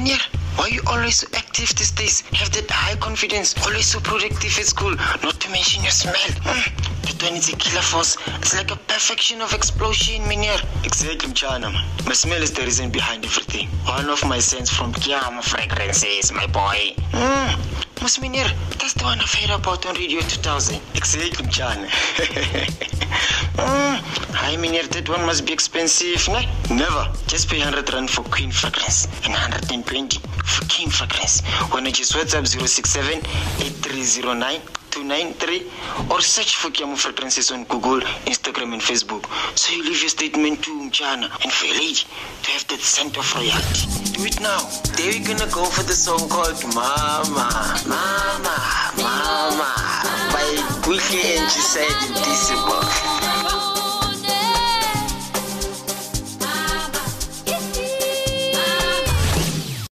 Meneer, why you always so active these days? Have that high confidence, always so productive at school, not to mention your smell. Mm, that one is a killer force. It's like a perfection of explosion, Meneer. Exactly, Mchana. man. My smell is the reason behind everything. One of my scents from Keamo fragrances, my boy. Mm. Mas meneer, that's the one I've heard about on Radio 2000. Exactly, Mchana. mm. mean, meneer, that one must be expensive, ne? Never. Just pay 100 rand for Queen fragrance and 120 for King fragrance. When I just WhatsApp 067 8309 293 or search for Keamo fragrances on Google, Instagram, and Facebook. So you leave your statement to Mchana and for a lady to have that scent of royalty. Do it now. There we're gonna go for the song called Mama, Mama, Mama by Quickie and Josiah De Disciple.